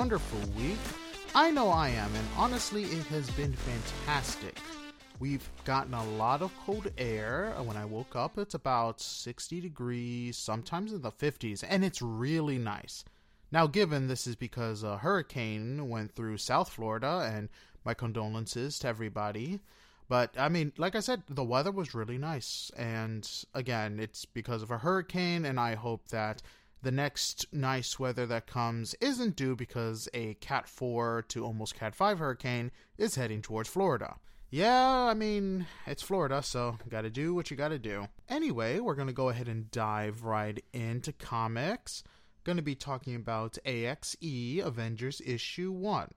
wonderful week. I know I am, and honestly, it has been fantastic. We've gotten a lot of cold air. When I woke up, it's about 60 degrees, sometimes in the 50s, and it's really nice. Now, given this is because a hurricane went through South Florida, and my condolences to everybody. But I mean, like I said, the weather was really nice. And again, it's because of a hurricane, and I hope that the next nice weather that comes isn't due because a Cat 4 to almost Cat 5 hurricane is heading towards Florida. Yeah, I mean, it's Florida, so gotta do what you gotta do. Anyway, we're gonna go ahead and dive right into comics. Gonna be talking about AXE Avengers issue 1.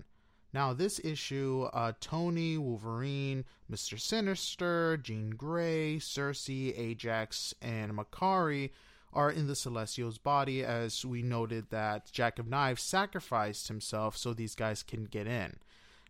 Now, this issue, uh, Tony, Wolverine, Mr. Sinister, Jean Grey, Sersi, Ajax, and Makkari are in the Celestial's body, as we noted that Jack of Knives sacrificed himself so these guys can get in.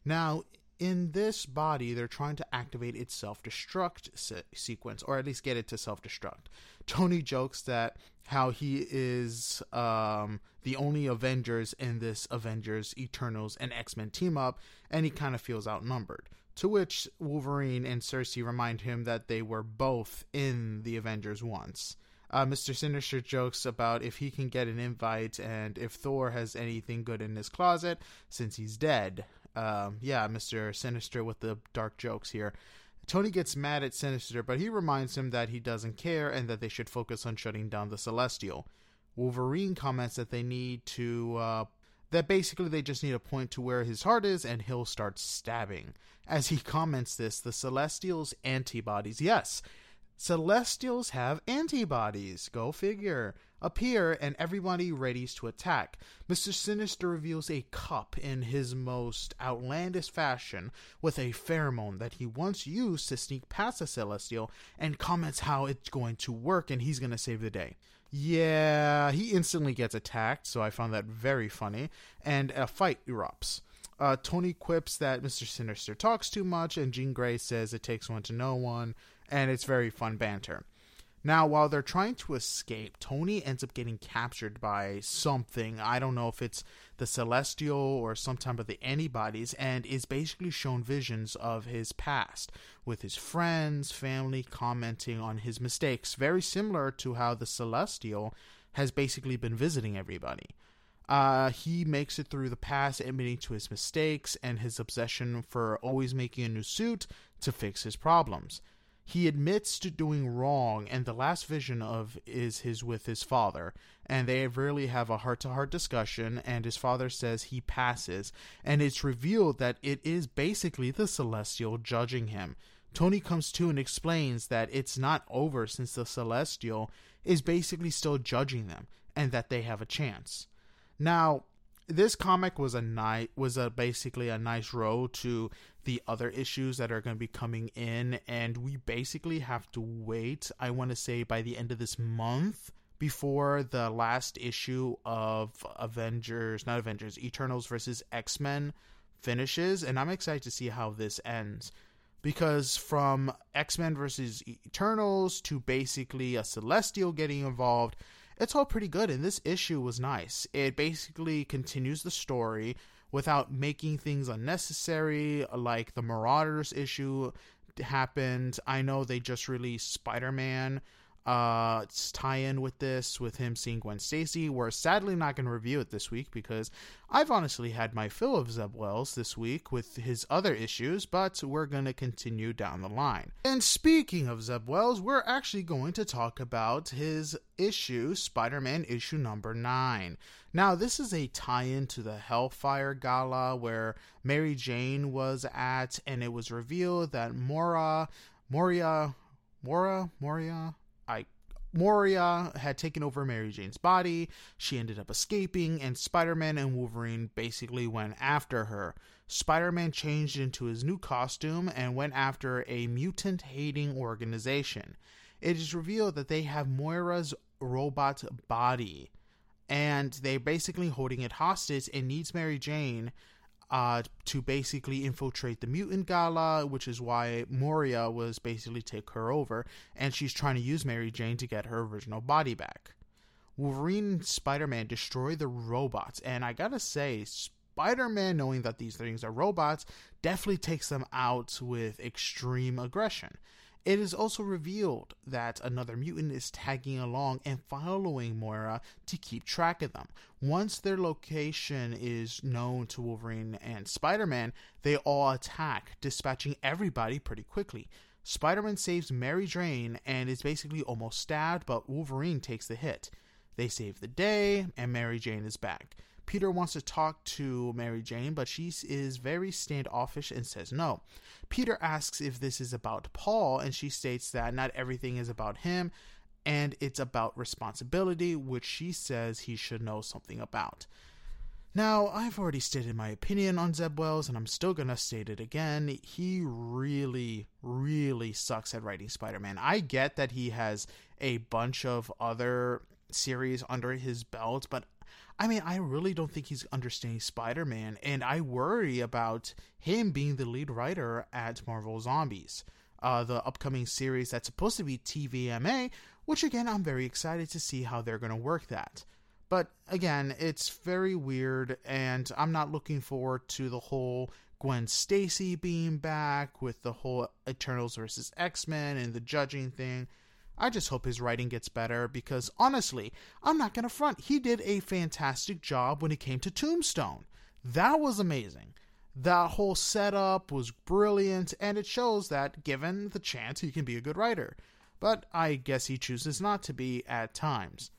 Now, in this body, they're trying to activate its self destruct se- sequence, or at least get it to self destruct. Tony jokes that how he is um, the only Avengers in this Avengers, Eternals, and X Men team up, and he kind of feels outnumbered. To which Wolverine and Sersi remind him that they were both in the Avengers once. Uh, Mr. Sinister jokes about if he can get an invite and if Thor has anything good in his closet since he's dead. Um, yeah, Mr. Sinister with the dark jokes here. Tony gets mad at Sinister, but he reminds him that he doesn't care and that they should focus on shutting down the Celestial. Wolverine comments that they need to, uh, that basically they just need to point to where his heart is and he'll start stabbing. As he comments this, the Celestial's antibodies, yes, Celestials have antibodies, go figure, appear and everybody readies to attack. Mr. Sinister reveals a cup in his most outlandish fashion with a pheromone that he once used to sneak past a Celestial and comments how it's going to work and he's going to save the day. Yeah, he instantly gets attacked, so I found that very funny, and a fight erupts. Uh, Tony quips that Mr. Sinister talks too much, and Jean Grey says it takes one to know one and it's very fun banter. Now, while they're trying to escape, Tony ends up getting captured by something. I don't know if it's the Celestial or some type of the antibodies, and is basically shown visions of his past with his friends, family commenting on his mistakes, very similar to how the Celestial has basically been visiting everybody. Uh, he makes it through the past, admitting to his mistakes and his obsession for always making a new suit to fix his problems he admits to doing wrong and the last vision of is his with his father. And they really have a heart-to-heart discussion and his father says he passes. And it's revealed that it is basically the celestial judging him. Tony comes to and explains that it's not over since the celestial is basically still judging them and that they have a chance. Now this comic was a night was a basically a nice row to the other issues that are going to be coming in and we basically have to wait i want to say by the end of this month before the last issue of avengers not avengers eternals versus x-men finishes and i'm excited to see how this ends. Because from x-men versus eternals to basically a celestial getting involved it's all pretty good and this issue was nice. It basically continues the story without making things unnecessary like the marauders issue happened. I know they just released spider-man uh tie-in with this with him seeing Gwen Stacy. We're sadly not going to review it this week because I've honestly had my fill of Zeb Wells this week with his other issues, but we're going to continue down the line. And speaking of Zeb Wells, we're actually going to talk about his issue, Spider-Man issue number 9. Now, this is a tie-in to the Hellfire Gala where Mary Jane was at and it was revealed that Mora Moria Mora Moria I Moria had taken over Mary Jane's body. She ended up escaping, and Spider Man and Wolverine basically went after her. Spider Man changed into his new costume and went after a mutant hating organization. It is revealed that they have Moira's robot body, and they're basically holding it hostage and needs Mary Jane uh, to basically infiltrate the mutant gala, which is why Moria was basically take her over, and she's trying to use Mary Jane to get her original body back. Wolverine and Spider Man destroy the robots, and I gotta say, Spider Man, knowing that these things are robots, definitely takes them out with extreme aggression. It is also revealed that another mutant is tagging along and following Moira to keep track of them. Once their location is known to Wolverine and Spider Man, they all attack, dispatching everybody pretty quickly. Spider Man saves Mary Jane and is basically almost stabbed, but Wolverine takes the hit. They save the day, and Mary Jane is back. Peter wants to talk to Mary Jane, but she is very standoffish and says no. Peter asks if this is about Paul, and she states that not everything is about him, and it's about responsibility, which she says he should know something about. Now, I've already stated my opinion on Zeb Wells, and I'm still gonna state it again. He really, really sucks at writing Spider Man. I get that he has a bunch of other series under his belt, but I mean, I really don't think he's understanding Spider Man, and I worry about him being the lead writer at Marvel Zombies, uh, the upcoming series that's supposed to be TVMA, which again, I'm very excited to see how they're going to work that. But again, it's very weird, and I'm not looking forward to the whole Gwen Stacy being back with the whole Eternals versus X Men and the judging thing. I just hope his writing gets better because honestly, I'm not going to front. He did a fantastic job when it came to Tombstone. That was amazing. That whole setup was brilliant, and it shows that given the chance, he can be a good writer. But I guess he chooses not to be at times.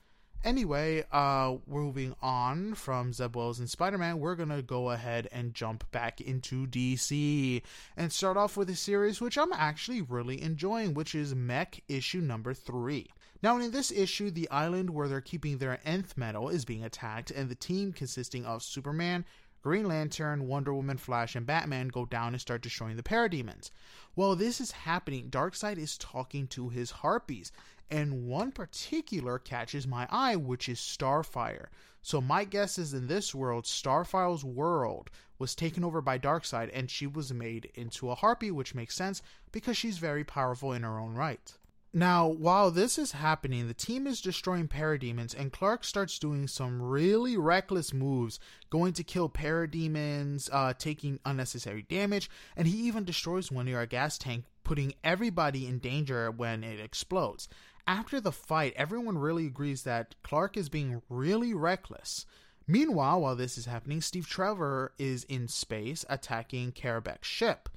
Anyway, uh, moving on from Zeb Wells and Spider Man, we're gonna go ahead and jump back into DC and start off with a series which I'm actually really enjoying, which is Mech issue number three. Now, in this issue, the island where they're keeping their nth metal is being attacked, and the team consisting of Superman, Green Lantern, Wonder Woman, Flash, and Batman go down and start destroying the parademons. While this is happening, Darkseid is talking to his harpies, and one particular catches my eye, which is Starfire. So my guess is in this world, Starfire's world was taken over by Darkseid, and she was made into a harpy, which makes sense because she's very powerful in her own right. Now, while this is happening, the team is destroying parademons, and Clark starts doing some really reckless moves, going to kill parademons, uh, taking unnecessary damage, and he even destroys one near a gas tank, putting everybody in danger when it explodes. After the fight, everyone really agrees that Clark is being really reckless. Meanwhile, while this is happening, Steve Trevor is in space attacking Kalibak's ship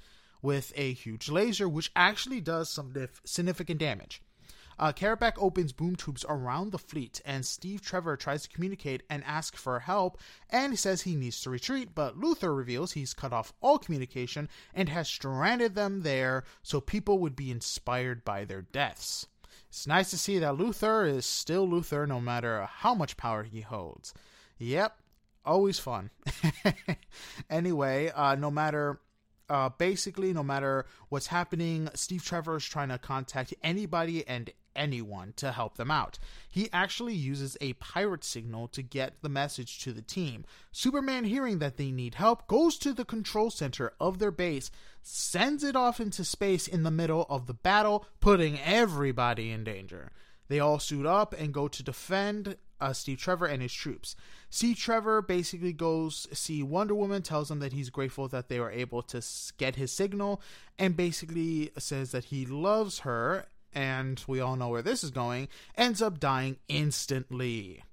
with a huge laser, which actually does some significant damage. Uh, Kalibak opens boom tubes around the fleet, and Steve Trevor tries to communicate and ask for help, and he says he needs to retreat, but Luthor reveals he's cut off all communication and has stranded them there so people would be inspired by their deaths. It's nice to see that Luthor is still Luthor no matter how much power he holds. Yep, always fun. anyway, uh, no matter uh, basically, no matter what's happening, Steve Trevor is trying to contact anybody and anyone to help them out. He actually uses a pirate signal to get the message to the team. Superman, hearing that they need help, goes to the control center of their base, sends it off into space in the middle of the battle, putting everybody in danger. They all suit up and go to defend uh, Steve Trevor and his troops. Steve Trevor basically goes see Wonder Woman, tells him that he's grateful that they were able to get his signal, and basically says that he loves her. And we all know where this is going. Ends up dying instantly.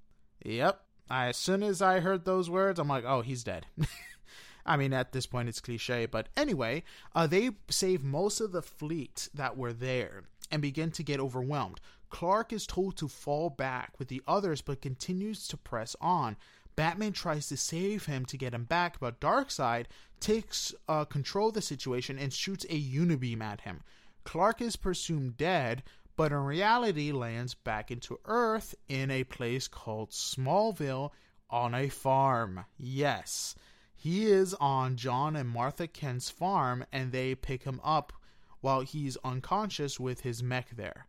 Yep. I, as soon as I heard those words, I'm like, oh, he's dead. I mean, at this point, it's cliche, but anyway, uh, they save most of the fleet that were there and begin to get overwhelmed. Clark is told to fall back with the others but continues to press on. Batman tries to save him to get him back, but Darkseid takes uh, control of the situation and shoots a unibeam at him. Clark is presumed dead, but in reality lands back into Earth in a place called Smallville on a farm. Yes, he is on John and Martha Kent's farm, and they pick him up while he's unconscious with his mech there.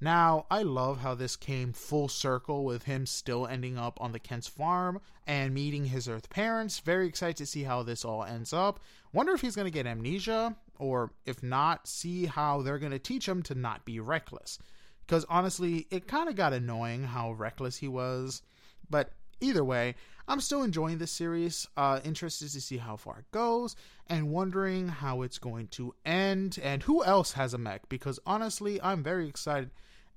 Now, I love how this came full circle with him still ending up on the Kent's farm and meeting his Earth parents. Very excited to see how this all ends up. Wonder if he's going to get amnesia, or if not, see how they're going to teach him to not be reckless. because honestly, it kind of got annoying how reckless he was. But either way, I'm still enjoying this series. Uh, interested to see how far it goes, and wondering how it's going to end, and who else has a mech. Because honestly, I'm very excited,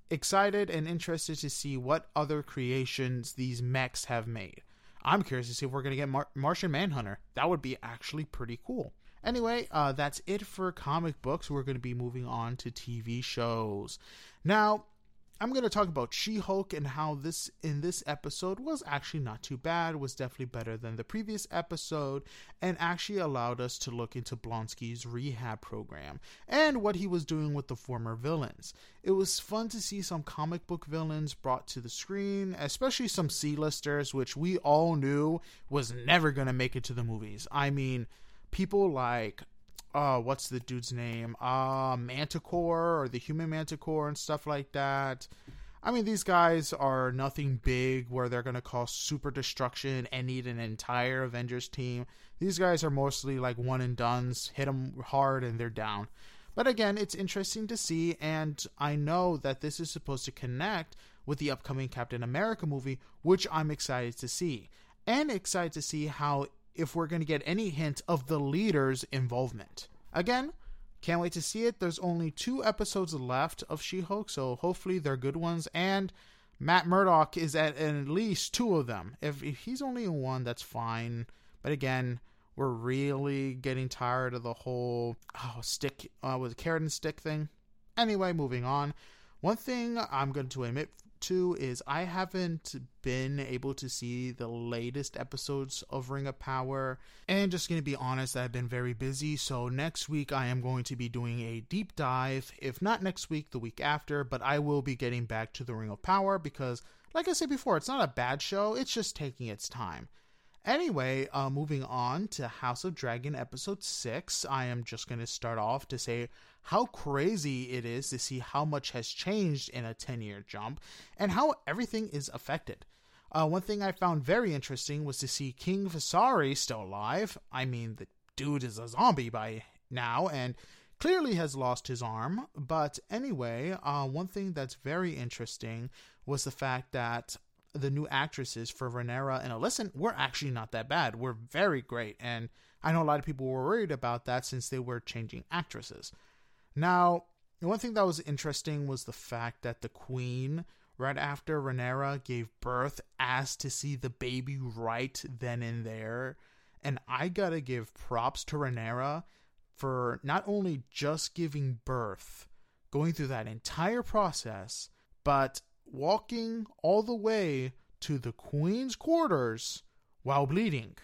excited and interested to see what other creations these mechs have made. I'm curious to see if we're gonna get Mar- Martian Manhunter. That would be actually pretty cool. Anyway, uh, that's it for comic books. We're going to be moving on to TV shows. Now, I'm going to talk about She-Hulk and how this in this episode was actually not too bad, was definitely better than the previous episode, and actually allowed us to look into Blonsky's rehab program and what he was doing with the former villains. It was fun to see some comic book villains brought to the screen, especially some C-listers, which we all knew was never going to make it to the movies. I mean, people like uh what's the dude's name? Uh manticore or the human manticore and stuff like that. I mean these guys are nothing big where they're gonna cause super destruction and need an entire avengers team. These guys are mostly like one and duns hit them hard and they're down. But again it's interesting to see and i know that this is supposed to connect with the upcoming captain america movie which i'm excited to see. And excited to see how if we're going to get any hint of the leader's involvement. Again, can't wait to see it. There's only two episodes left of She Hulk, so hopefully they're good ones. And Matt Murdock is at, at least two of them. If, if he's only in one, that's fine. But again, we're really getting tired of the whole oh, stick uh, with the carrot and stick thing. Anyway, moving on. One thing I'm going to admit to is I haven't been able to see the latest episodes of Ring of Power. And just going to be honest, I've been very busy. So next week, I am going to be doing a deep dive. If not next week, the week after. But I will be getting back to the Ring of Power because, like I said before, it's not a bad show, it's just taking its time. Anyway, uh, moving on to House of Dragon episode 6, I am just going to start off to say how crazy it is to see how much has changed in a 10 year jump and how everything is affected. Uh, one thing I found very interesting was to see King Viserys still alive. I mean, the dude is a zombie by now and clearly has lost his arm. But anyway, uh, one thing that's very interesting was the fact that the new actresses for Rhaenyra and Alicent were actually not that bad. We're very great. And I know a lot of people were worried about that since they were changing actresses. Now, one thing that was interesting was the fact that the queen, right after Rhaenyra gave birth, asked to see the baby right then and there. And I gotta give props to Rhaenyra for not only just giving birth, going through that entire process, but walking all the way to the queen's quarters while bleeding.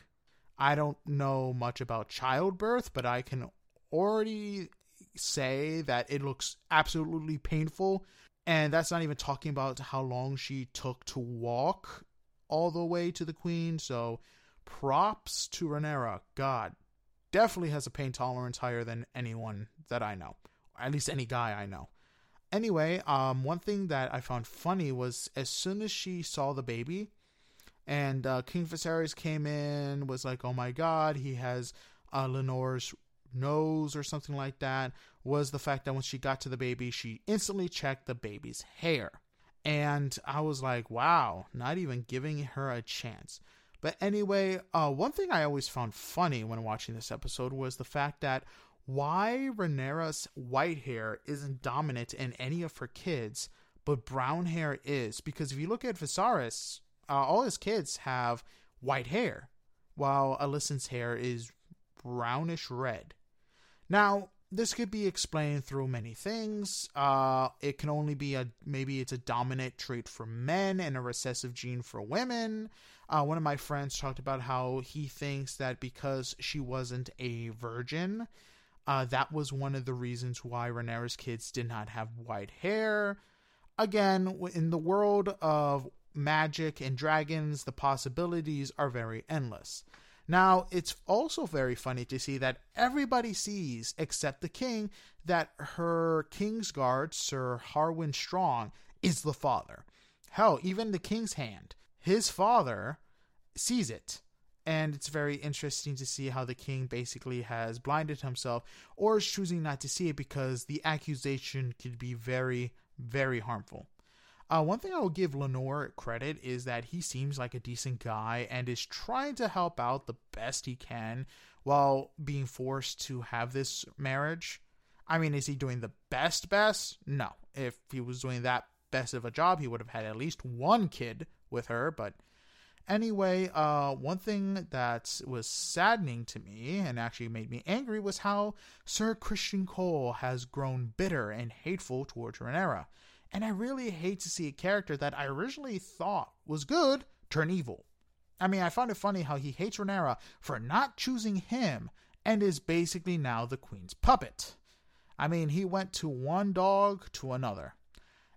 I don't know much about childbirth, but I can already say that it looks absolutely painful. And that's not even talking about how long she took to walk all the way to the queen. So props to Rhaenyra. God, definitely has a pain tolerance higher than anyone that I know. At least any guy I know. Anyway, um, one thing that I found funny was as soon as she saw the baby, and uh, King Viserys came in, was like, "Oh my God, he has uh, Laenor's nose or something like that was the fact that when she got to the baby, she instantly checked the baby's hair. And I was like, wow, not even giving her a chance. But anyway, uh, one thing I always found funny when watching this episode was the fact that why Rhaenyra's white hair isn't dominant in any of her kids, but brown hair is. Because if you look at Viserys, uh, all his kids have white hair, while Alicent's hair is brownish red. Now, this could be explained through many things. Uh, it can only be a maybe it's a dominant trait for men and a recessive gene for women. Uh, one of my friends talked about how he thinks that because she wasn't a virgin, uh, that was one of the reasons why Rhaenyra's kids did not have white hair. Again, in the world of magic and dragons, the possibilities are very endless. Now, it's also very funny to see that everybody sees, except the king, that her king's guard, Sir Harwin Strong, is the father. Hell, even the king's hand, his father, sees it. And it's very interesting to see how the king basically has blinded himself or is choosing not to see it because the accusation could be very, very harmful. Uh, one thing I will give Laenor credit is that he seems like a decent guy and is trying to help out the best he can while being forced to have this marriage. I mean, is he doing the best best? No. If he was doing that best of a job, he would have had at least one kid with her, but Anyway, uh, one thing that was saddening to me and actually made me angry was how Sir Criston Cole has grown bitter and hateful towards Rhaenyra. And I really hate to see a character that I originally thought was good turn evil. I mean, I find it funny how he hates Rhaenyra for not choosing him and is basically now the queen's puppet. I mean, he went to one dog to another.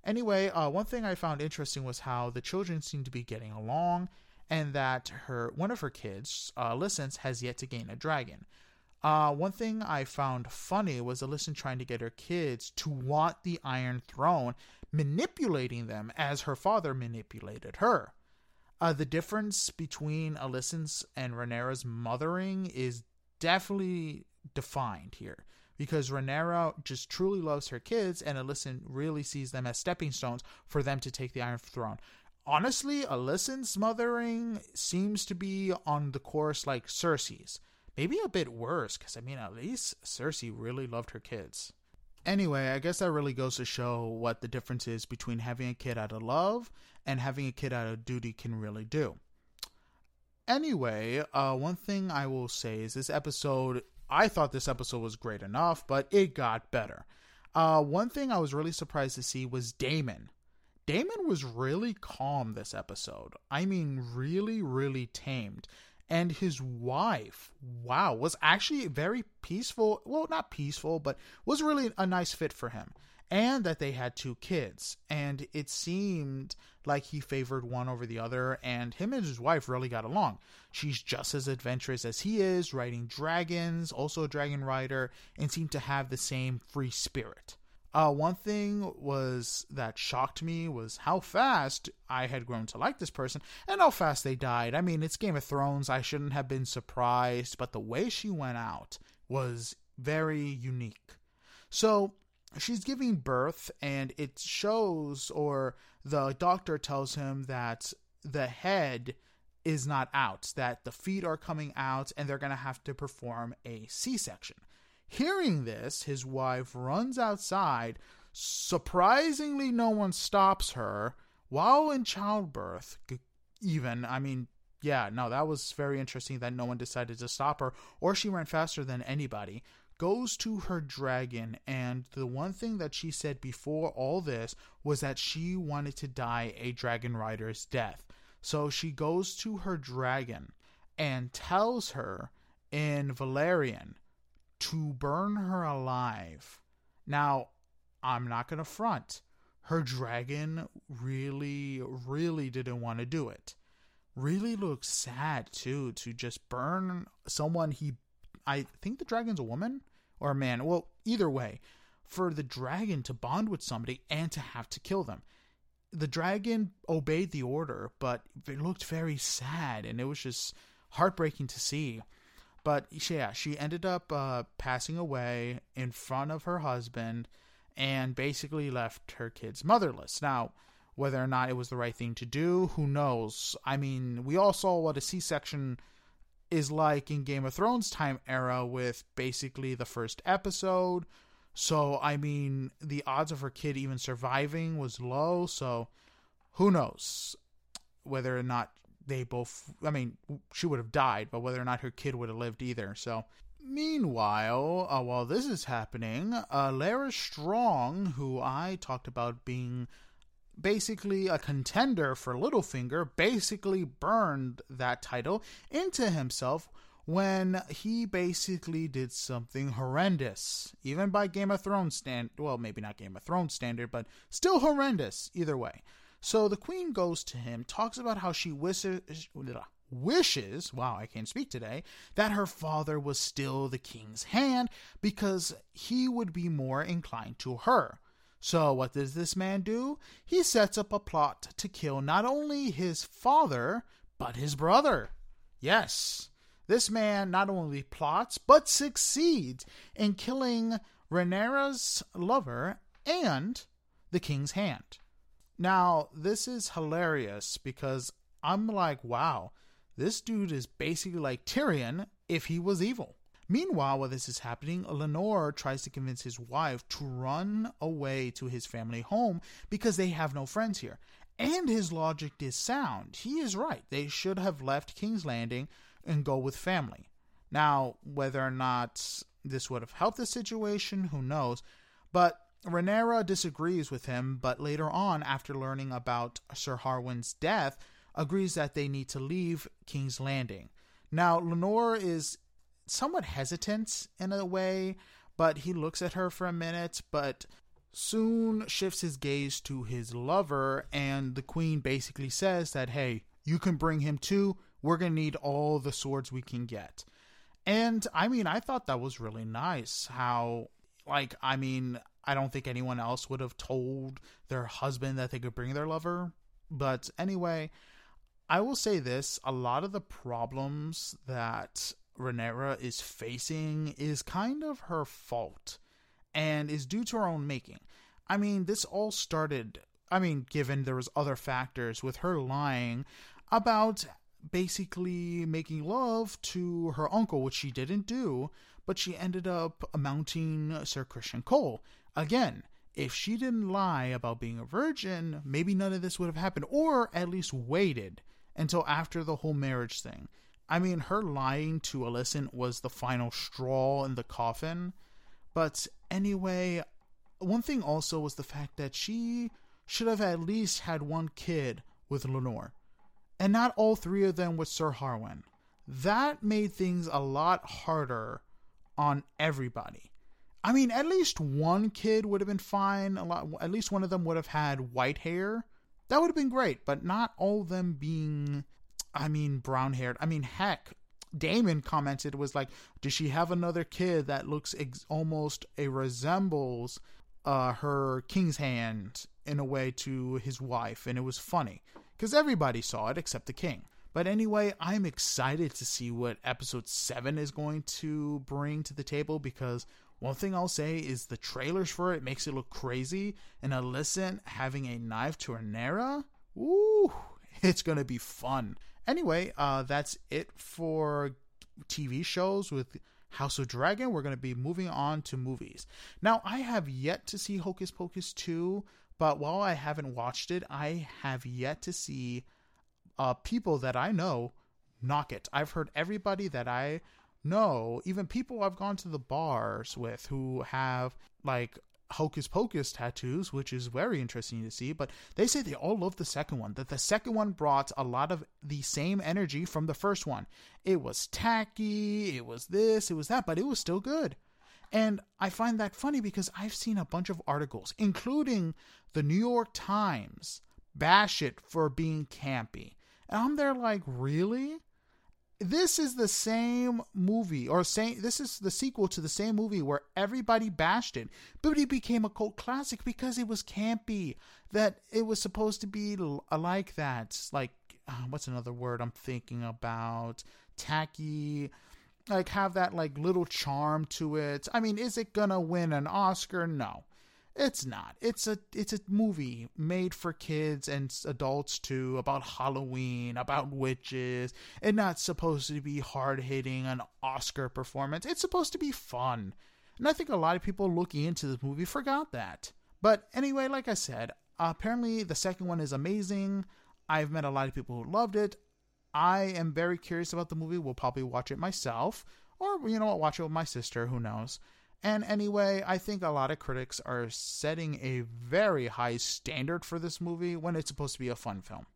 Anyway, uh, one thing I found interesting was how the children seem to be getting along and that her one of her kids, uh, Alicent, has yet to gain a dragon. Uh, one thing I found funny was Alicent trying to get her kids to want the Iron Throne, manipulating them as her father manipulated her. Uh, the difference between Alicent's and Rhaenyra's mothering is definitely defined here because Rhaenyra just truly loves her kids and Alicent really sees them as stepping stones for them to take the Iron Throne honestly, Alicent's mothering seems to be on the course like Cersei's. Maybe a bit worse, because I mean, at least Cersei really loved her kids. Anyway, I guess that really goes to show what the difference is between having a kid out of love and having a kid out of duty can really do. Anyway, uh, one thing I will say is this episode, I thought this episode was great enough, but it got better. Uh, one thing I was really surprised to see was Daemon. Daemon was really calm this episode. I mean, really, really tamed. And his wife, wow, was actually very peaceful. Well, not peaceful, but was really a nice fit for him. And that they had two kids. And it seemed like he favored one over the other. And him and his wife really got along. She's just as adventurous as he is, riding dragons, also a dragon rider, and seemed to have the same free spirit. Uh, one thing was that shocked me was how fast I had grown to like this person and how fast they died. I mean, it's Game of Thrones. I shouldn't have been surprised, but the way she went out was very unique. So she's giving birth, and it shows, or the doctor tells him that the head is not out, that the feet are coming out, and they're going to have to perform a C section. Hearing this, his wife runs outside. Surprisingly, no one stops her while in childbirth. Even, I mean, yeah, no, that was very interesting that no one decided to stop her, or she ran faster than anybody. Goes to her dragon, and the one thing that she said before all this was that she wanted to die a dragon rider's death. So she goes to her dragon and tells her in Valyrian to burn her alive. Now, I'm not going to front. Her dragon really, really didn't want to do it. Really looks sad, too, to just burn someone he. I think the dragon's a woman or a man. Well, either way, for the dragon to bond with somebody and to have to kill them. The dragon obeyed the order, but it looked very sad and it was just heartbreaking to see. But yeah, she ended up uh, passing away in front of her husband and basically left her kids motherless. Now, whether or not it was the right thing to do, who knows? I mean, we all saw what a C section is like in Game of Thrones time era with basically the first episode. So, I mean, the odds of her kid even surviving was low. So, who knows whether or not they both, I mean, she would have died, but whether or not her kid would have lived either. So, meanwhile, uh, while this is happening, uh, Larys Strong, who I talked about being basically a contender for Littlefinger, basically burned that title into himself when he basically did something horrendous, even by Game of Thrones stand. Well, maybe not Game of Thrones standard, but still horrendous either way. So the queen goes to him, talks about how she wishes, wishes, wow, I can't speak today, that her father was still the king's hand because he would be more inclined to her. So what does this man do? He sets up a plot to kill not only his father, but his brother. Yes, this man not only plots, but succeeds in killing Rhaenyra's lover and the king's hand. Now, this is hilarious because I'm like, wow, this dude is basically like Tyrion if he was evil. Meanwhile, while this is happening, Laenor tries to convince his wife to run away to his family home because they have no friends here. And his logic is sound. He is right. They should have left King's Landing and go with family. Now, whether or not this would have helped the situation, who knows? But Rhaenyra disagrees with him, but later on, after learning about Sir Harwin's death, agrees that they need to leave King's Landing. Now, Laenor is somewhat hesitant in a way, but he looks at her for a minute, but soon shifts his gaze to his lover, and the queen basically says that, hey, you can bring him too. We're going to need all the swords we can get. And I mean, I thought that was really nice how, like, I mean, I don't think anyone else would have told their husband that they could bring their lover. But anyway, I will say this a lot of the problems that Rhaenyra is facing is kind of her fault and is due to her own making. I mean, this all started, I mean, given there was other factors with her lying about basically making love to her uncle, which she didn't do, but she ended up mounting Sir Criston Cole. Again, if she didn't lie about being a virgin, maybe none of this would have happened, or at least waited until after the whole marriage thing. I mean, her lying to Alicent was the final straw in the coffin. But anyway, one thing also was the fact that she should have at least had one kid with Laenor, and not all three of them with Sir Harwin. That made things a lot harder on everybody. I mean, at least one kid would have been fine. A lot, at least one of them would have had white hair. That would have been great, but not all of them being I mean, brown haired. I mean, heck, Daemon commented was like, "Does she have another kid that looks ex- almost a resembles uh, her king's hand in a way to his wife?" And it was funny because everybody saw it except the king. But anyway, I'm excited to see what episode seven is going to bring to the table because one thing I'll say is the trailers for it makes it look crazy, and Alicent having a knife to Rhaenyra, ooh, it's gonna be fun. Anyway, uh, that's it for TV shows with House of Dragon. We're to be moving on to movies. Now, I have yet to see Hocus Pocus 2, but while I haven't watched it, I have yet to see uh, people that I know knock it. I've heard everybody that I know, even people I've gone to the bars with who have like hocus pocus tattoos, which is very interesting to see. But they say they all love the second one, that the second one brought a lot of the same energy from the first one. It was tacky, it was this, it was that, but it was still good. And I find that funny because I've seen a bunch of articles, including the New York Times, bash it for being campy. And I'm there like, really? This is the same movie or same this is the sequel to the same movie where everybody bashed it. But it became a cult classic because it was campy that it was supposed to be like that. Like uh, what's another word i'm thinking about? Tacky. Like have that like little charm to it. I mean is it gonna win an oscar? No it's not. It's a it's a movie made for kids and adults too about Halloween, about witches, and not supposed to be hard hitting an Oscar performance. It's supposed to be fun. And I think a lot of people looking into this movie forgot that. But anyway, like I said, apparently the second one is amazing. I've met a lot of people who loved it. I am very curious about the movie. We'll probably watch it myself. Or, you know what, watch it with my sister. Who knows? And anyway, I think a lot of critics are setting a very high standard for this movie when it's supposed to be a fun film.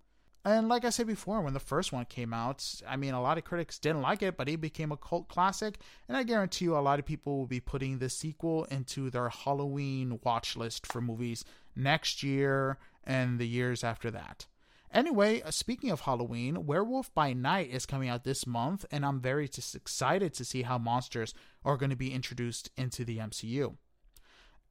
And like I said before, when the first one came out, I mean, a lot of critics didn't like it, but it became a cult classic. And I guarantee you, a lot of people will be putting the sequel into their Halloween watch list for movies next year and the years after that. Anyway, uh, speaking of Halloween, Werewolf by Night is coming out this month, and I'm very excited to see how monsters are going to be introduced into the MCU.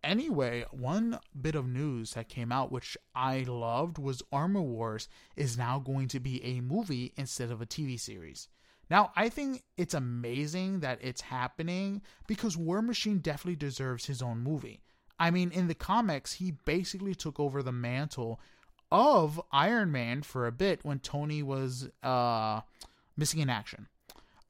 Anyway, one bit of news that came out which I loved was Armor Wars is now going to be a movie instead of a TV series. Now, I think it's amazing that it's happening because War Machine definitely deserves his own movie. I mean, in the comics, he basically took over the mantle of Iron Man for a bit when Tony was uh, missing in action.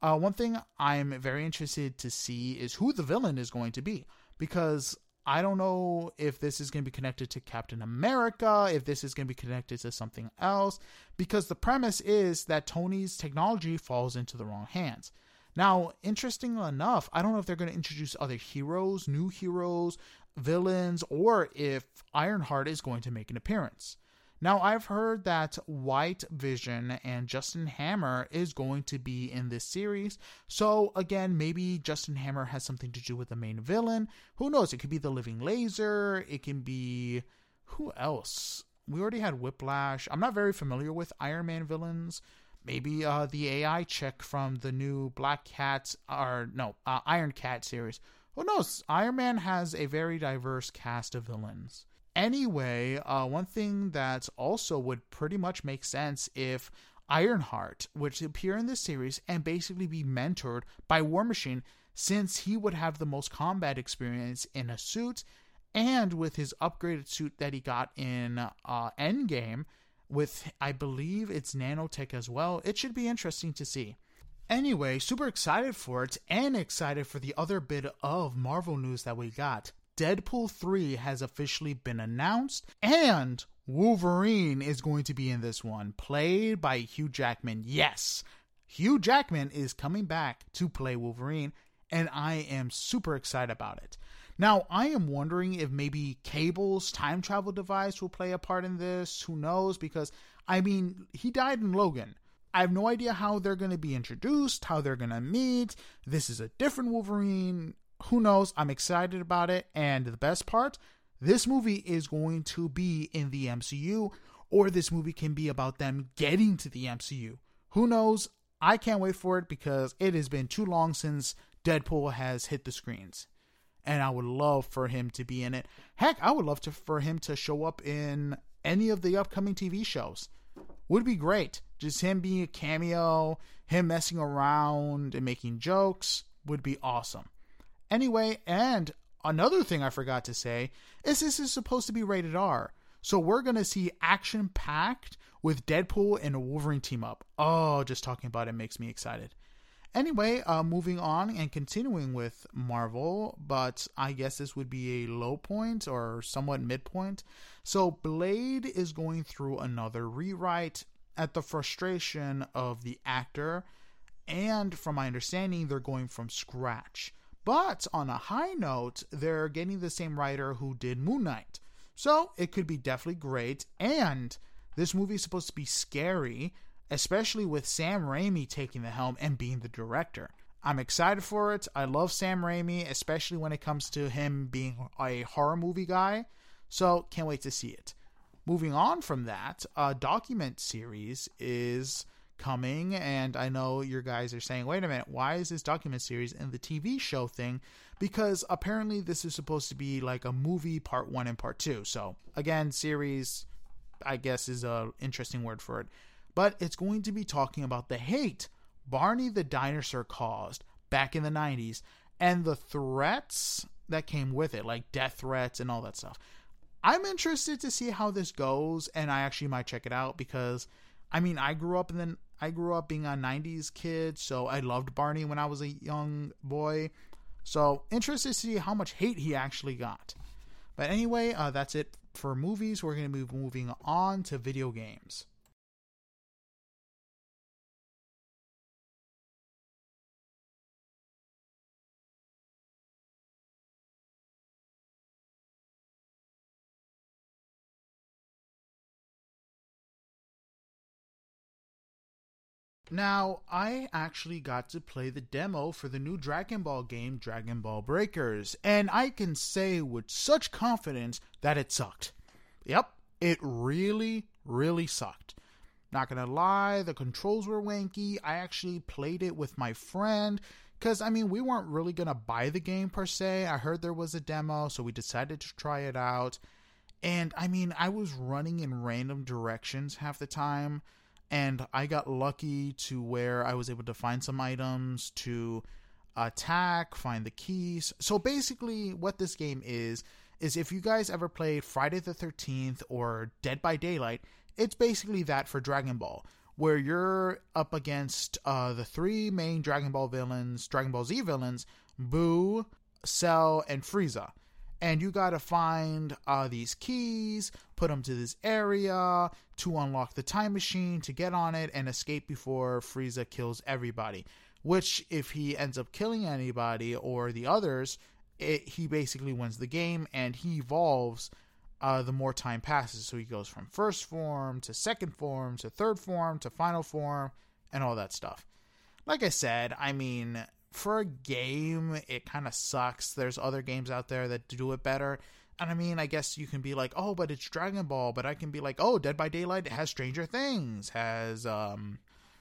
Uh, one thing I'm very interested to see is who the villain is going to be because I don't know if this is going to be connected to Captain America, if this is going to be connected to something else, because the premise is that Tony's technology falls into the wrong hands. Now, interesting enough, I don't know if they're going to introduce other heroes, new heroes, villains, or if Ironheart is going to make an appearance. Now, I've heard that White Vision and Justin Hammer is going to be in this series. So, again, maybe Justin Hammer has something to do with the main villain. Who knows? It could be the Living Laser. It can be. Who else? We already had Whiplash. I'm not very familiar with Iron Man villains. Maybe uh, the AI chick from the new Black Cat, or no, uh, Iron Cat series. Who knows? Iron Man has a very diverse cast of villains. Anyway, uh, one thing that also would pretty much make sense if Ironheart would appear in this series and basically be mentored by War Machine, since he would have the most combat experience in a suit and with his upgraded suit that he got in uh, Endgame, with I believe it's nanotech as well. It should be interesting to see. Anyway, super excited for it and excited for the other bit of Marvel news that we got. Deadpool 3 has officially been announced, and Wolverine is going to be in this one, played by Hugh Jackman. Yes, Hugh Jackman is coming back to play Wolverine, and I am super excited about it. Now, I am wondering if maybe Cable's time travel device will play a part in this. Who knows? Because, I mean, he died in Logan. I have no idea how they're going to be introduced, how they're going to meet. This is a different Wolverine who knows? I'm excited about it. And the best part, this movie is going to be in the MCU, or this movie can be about them getting to the MCU. Who knows? I can't wait for it because it has been too long since Deadpool has hit the screens. And I would love for him to be in it. Heck, I would love to for him to show up in any of the upcoming TV shows. Would be great. Just him being a cameo, him messing around and making jokes would be awesome. Anyway, and another thing I forgot to say is this is supposed to be rated R. So we're going to see action packed with Deadpool and Wolverine team up. Oh, just talking about it makes me excited. Anyway, uh, moving on and continuing with Marvel, but I guess this would be a low point or somewhat midpoint. So Blade is going through another rewrite at the frustration of the actor, and from my understanding, they're going from scratch. But on a high note, they're getting the same writer who did Moon Knight. So it could be definitely great. And this movie is supposed to be scary, especially with Sam Raimi taking the helm and being the director. I'm excited for it. I love Sam Raimi, especially when it comes to him being a horror movie guy. So can't wait to see it. Moving on from that, a document series is coming, and I know your guys are saying, wait a minute, why is this document series in the TV show thing? Because apparently this is supposed to be like a movie part one and part two. So again, series, I guess, is a interesting word for it. But it's going to be talking about the hate Barney the dinosaur caused back in the 90s and the threats that came with it, like death threats and all that stuff. I'm interested to see how this goes, and I actually might check it out because I mean, I grew up in the I grew up being a 90s kid, so I loved Barney when I was a young boy. So, interested to see how much hate he actually got. But anyway, uh, that's it for movies. We're going to be moving on to video games. Now, I actually got to play the demo for the new Dragon Ball game, Dragon Ball Breakers, and I can say with such confidence that it sucked. Yep, it really, really sucked. Not gonna lie, the controls were wanky. I actually played it with my friend because I mean, we weren't really gonna buy the game per se. I heard there was a demo, so we decided to try it out. And I mean, I was running in random directions half the time and I got lucky to where I was able to find some items to attack, find the keys. So basically, what this game is is if you guys ever played Friday the 13th or Dead by Daylight, it's basically that for Dragon Ball, where you're up against uh, the three main Dragon Ball villains, Dragon Ball Z villains, Buu, Cell, and Frieza. And you gotta find uh, these keys, put them to this area to unlock the time machine, to get on it, and escape before Frieza kills everybody. Which, if he ends up killing anybody or the others, it, he basically wins the game and he evolves uh, the more time passes. So he goes from first form to second form to third form to final form and all that stuff. Like I said, I mean, for a game, it kind of sucks. There's other games out there that do it better. And I mean, I guess you can be like, oh, but it's Dragon Ball. But I can be like, oh, Dead by Daylight has Stranger Things, has um,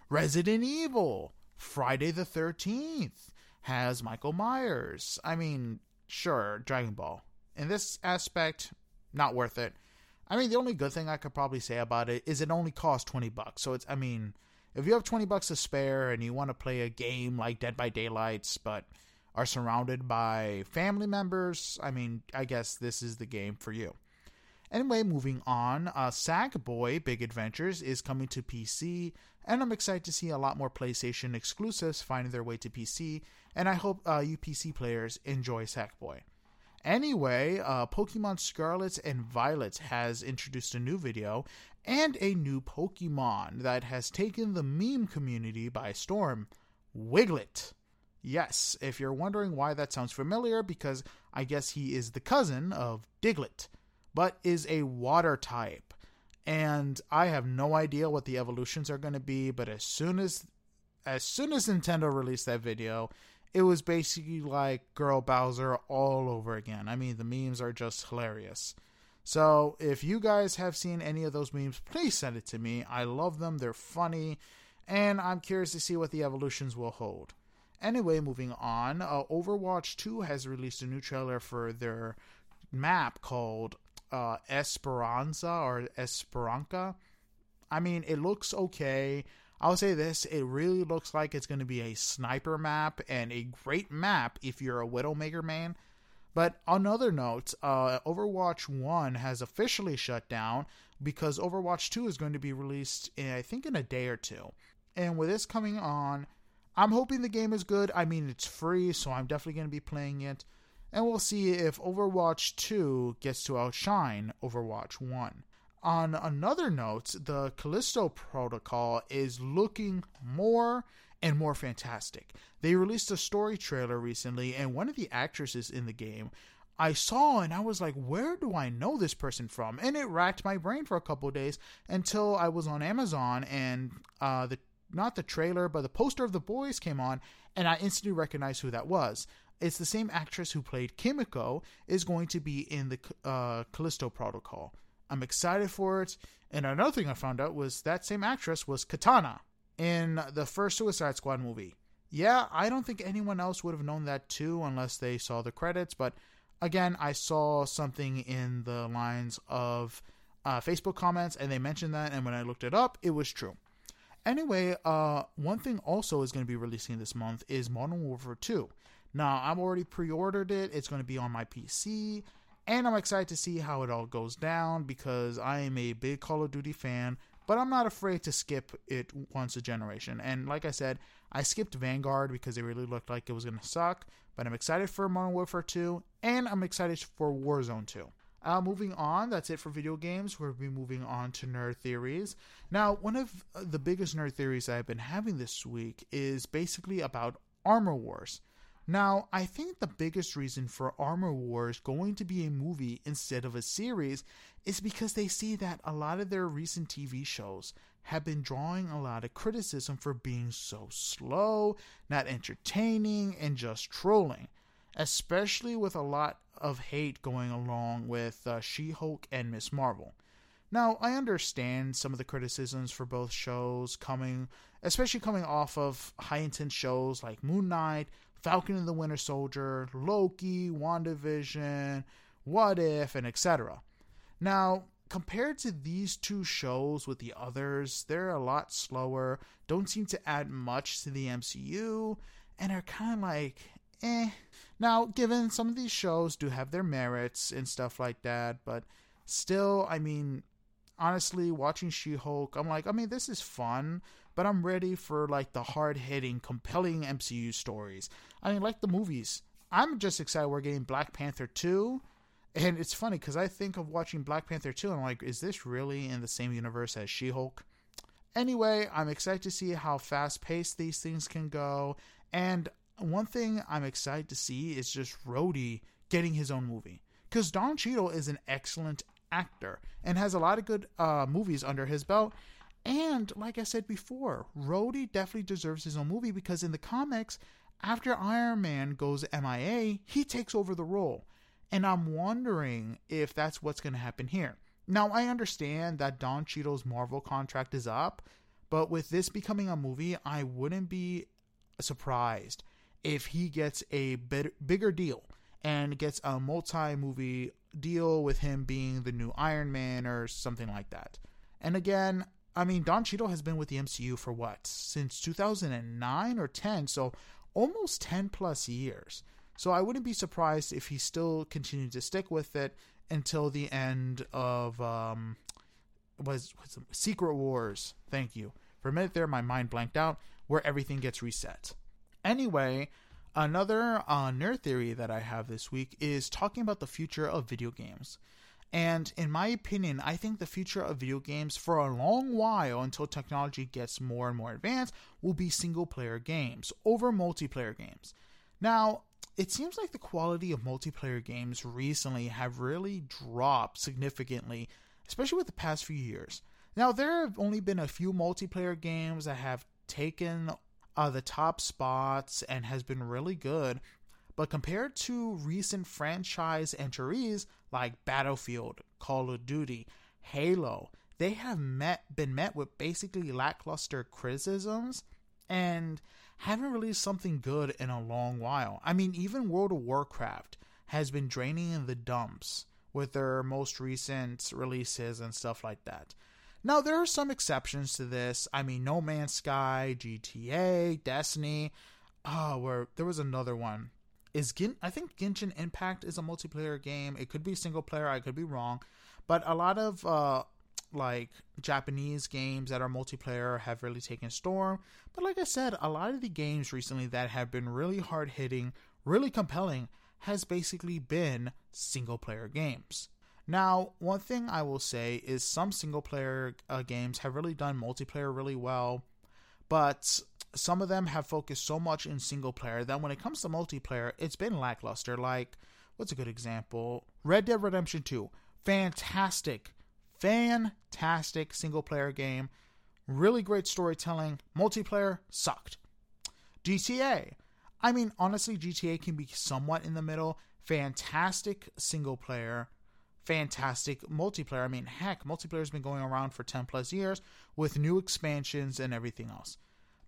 Resident Evil, Friday the 13th, has Michael Myers. I mean, sure, Dragon Ball. In this aspect, not worth it. I mean, the only good thing I could probably say about it is it only costs 20 bucks. So it's, I mean, if you have 20 bucks to spare and you want to play a game like Dead by Daylights, but are surrounded by family members, I mean, I guess this is the game for you. Anyway, moving on, uh, Sackboy Big Adventures is coming to PC, and I'm excited to see a lot more PlayStation exclusives finding their way to PC, and I hope uh, you PC players enjoy Sackboy. Anyway, uh, Pokemon Scarlet and Violet has introduced a new video and a new Pokemon that has taken the meme community by storm Wiglett. Yes, if you're wondering why that sounds familiar, because I guess he is the cousin of Diglett, but is a water type. And I have no idea what the evolutions are going to be, but as soon as as soon as Nintendo released that video, it was basically like Girl Bowser all over again. I mean, the memes are just hilarious. So, if you guys have seen any of those memes, please send it to me. I love them, they're funny, and I'm curious to see what the evolutions will hold. Anyway, moving on, uh, Overwatch 2 has released a new trailer for their map called uh, Esperanza or Esperanca. I mean, it looks okay. I'll say this it really looks like it's going to be a sniper map and a great map if you're a Widowmaker man. But on other notes, uh, Overwatch 1 has officially shut down because Overwatch 2 is going to be released, in, I think, in a day or two. And with this coming on, I'm hoping the game is good. I mean, it's free, so I'm definitely going to be playing it. And we'll see if Overwatch 2 gets to outshine Overwatch 1. On another note, the Callisto Protocol is looking more and more fantastic. They released a story trailer recently, and one of the actresses in the game I saw and I was like, where do I know this person from? And it racked my brain for a couple days until I was on Amazon and uh, the not the trailer, but the poster of the boys came on, and I instantly recognized who that was. It's the same actress who played Kimiko is going to be in the uh, Callisto Protocol. I'm excited for it. And another thing I found out was that same actress was Katana in the first Suicide Squad movie. Yeah, I don't think anyone else would have known that too unless they saw the credits, but again, I saw something in the lines of uh, Facebook comments and they mentioned that, and when I looked it up, it was true. Anyway, uh, one thing also is going to be releasing this month is Modern Warfare 2. Now, I've already pre ordered it, it's going to be on my PC and I'm excited to see how it all goes down because I am a big Call of Duty fan, but I'm not afraid to skip it once a generation. And like I said, I skipped Vanguard because it really looked like it was going to suck, but I'm excited for Modern Warfare 2, and I'm excited for Warzone 2. Uh, moving on, that's it for video games. We'll be moving on to nerd theories. Now, one of the biggest nerd theories I've been having this week is basically about Armor Wars. Now, I think the biggest reason for Armor Wars going to be a movie instead of a series is because they see that a lot of their recent TV shows have been drawing a lot of criticism for being so slow, not entertaining, and just trolling, especially with a lot of hate going along with uh, She Hulk and Miss Marvel. Now, I understand some of the criticisms for both shows coming, especially coming off of high intense shows like Moon Knight, Falcon and the Winter Soldier, Loki, WandaVision, What If, and etc. Now, compared to these two shows with the others, they're a lot slower, don't seem to add much to the MCU, and are kind of like eh. Now, given some of these shows do have their merits and stuff like that, but still, I mean, honestly, watching She Hulk, I'm like, I mean, this is fun, but I'm ready for like the hard hitting, compelling MCU stories. I mean, like the movies. I'm just excited we're getting Black Panther 2. And it's funny because I think of watching Black Panther 2 and I'm like, is this really in the same universe as She Hulk? Anyway, I'm excited to see how fast paced these things can go. And one thing I'm excited to see is just Rhodey getting his own movie. Because Don Cheadle is an excellent actor and has a lot of good uh, movies under his belt. And like I said before, Rhodey definitely deserves his own movie because in the comics, after Iron Man goes MIA, he takes over the role. And I'm wondering if that's what's going to happen here. Now, I understand that Don Cheadle's Marvel contract is up, but with this becoming a movie, I wouldn't be surprised if he gets a bit, bigger deal and gets a multi movie deal with him being the new Iron Man or something like that. And again, I mean, Don Cheadle has been with the MCU for what? Since 2009 or 10, so almost 10 plus years. So I wouldn't be surprised if he still continued to stick with it until the end of um was, Secret Wars. Thank you. For a minute there, my mind blanked out, where everything gets reset. Anyway, another uh, nerd theory that I have this week is talking about the future of video games. And in my opinion, I think the future of video games for a long while until technology gets more and more advanced will be single player games over multiplayer games. Now, it seems like the quality of multiplayer games recently have really dropped significantly, especially with the past few years. Now, there have only been a few multiplayer games that have taken uh, the top spots and has been really good. But compared to recent franchise entries like Battlefield, Call of Duty, Halo, they have met been met with basically lackluster criticisms and haven't released something good in a long while. I mean, even World of Warcraft has been draining in the dumps with their most recent releases and stuff like that. Now, there are some exceptions to this. I mean, No Man's Sky, GTA, Destiny. Oh, where there was another one. Is Gin- I think Genshin Impact is a multiplayer game. It could be single player. I could be wrong, but a lot of uh, like Japanese games that are multiplayer have really taken storm. But like I said, a lot of the games recently that have been really hard hitting, really compelling, has basically been single player games. Now, one thing I will say is some single player uh, games have really done multiplayer really well, but some of them have focused so much in single player that when it comes to multiplayer, it's been lackluster. Like, what's a good example? Red Dead Redemption 2. Fantastic, fantastic single player game. Really great storytelling. Multiplayer sucked. GTA. I mean, honestly, GTA can be somewhat in the middle. Fantastic single player fantastic multiplayer. I mean, heck, multiplayer has been going around for 10 plus years with new expansions and everything else.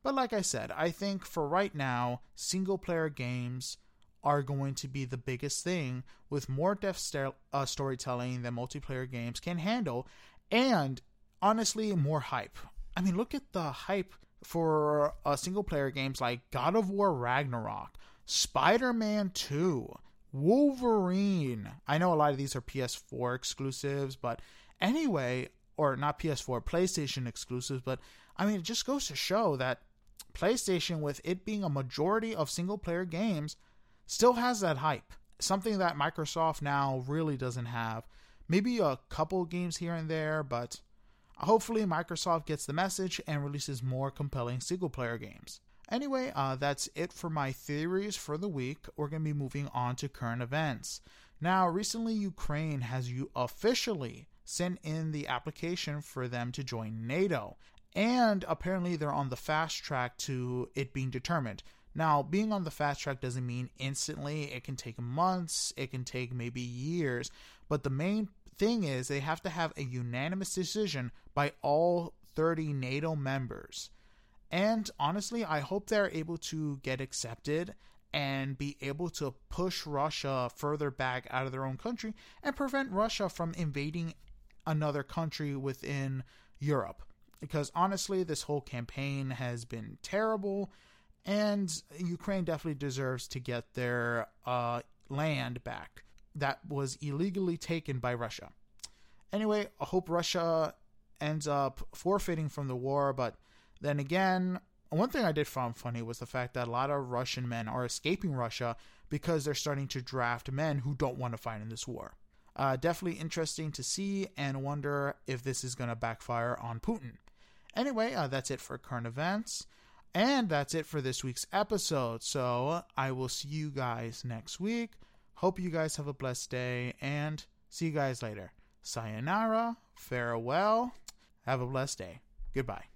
But like I said, I think for right now, single player games are going to be the biggest thing with more depth st- uh, storytelling than multiplayer games can handle, and honestly, more hype. I mean, look at the hype for uh, single player games like God of War Ragnarok, Spider Man 2, Wolverine. I know a lot of these are PS4 exclusives, but anyway, or not PS4, PlayStation exclusives, but I mean, it just goes to show that PlayStation, with it being a majority of single player games, still has that hype. Something that Microsoft now really doesn't have. Maybe a couple games here and there, but hopefully Microsoft gets the message and releases more compelling single player games. Anyway, uh, that's it for my theories for the week. We're going to be moving on to current events. Now, recently, Ukraine has you officially sent in the application for them to join NATO, and apparently they're on the fast track to it being determined. Now, being on the fast track doesn't mean instantly. It can take months, it can take maybe years, but the main thing is they have to have a unanimous decision by all 30 NATO members. And honestly, I hope they're able to get accepted and be able to push Russia further back out of their own country and prevent Russia from invading another country within Europe. Because honestly, this whole campaign has been terrible And Ukraine definitely deserves to get their uh, land back that was illegally taken by Russia. Anyway, I hope Russia ends up forfeiting from the war, but then again, one thing I did find funny was the fact that a lot of Russian men are escaping Russia because they're starting to draft men who don't want to fight in this war. Uh, definitely interesting to see and wonder if this is going to backfire on Putin. Anyway, uh, that's it for current events. And that's it for this week's episode. So I will see you guys next week. Hope you guys have a blessed day and see you guys later. Sayonara, farewell, have a blessed day. Goodbye.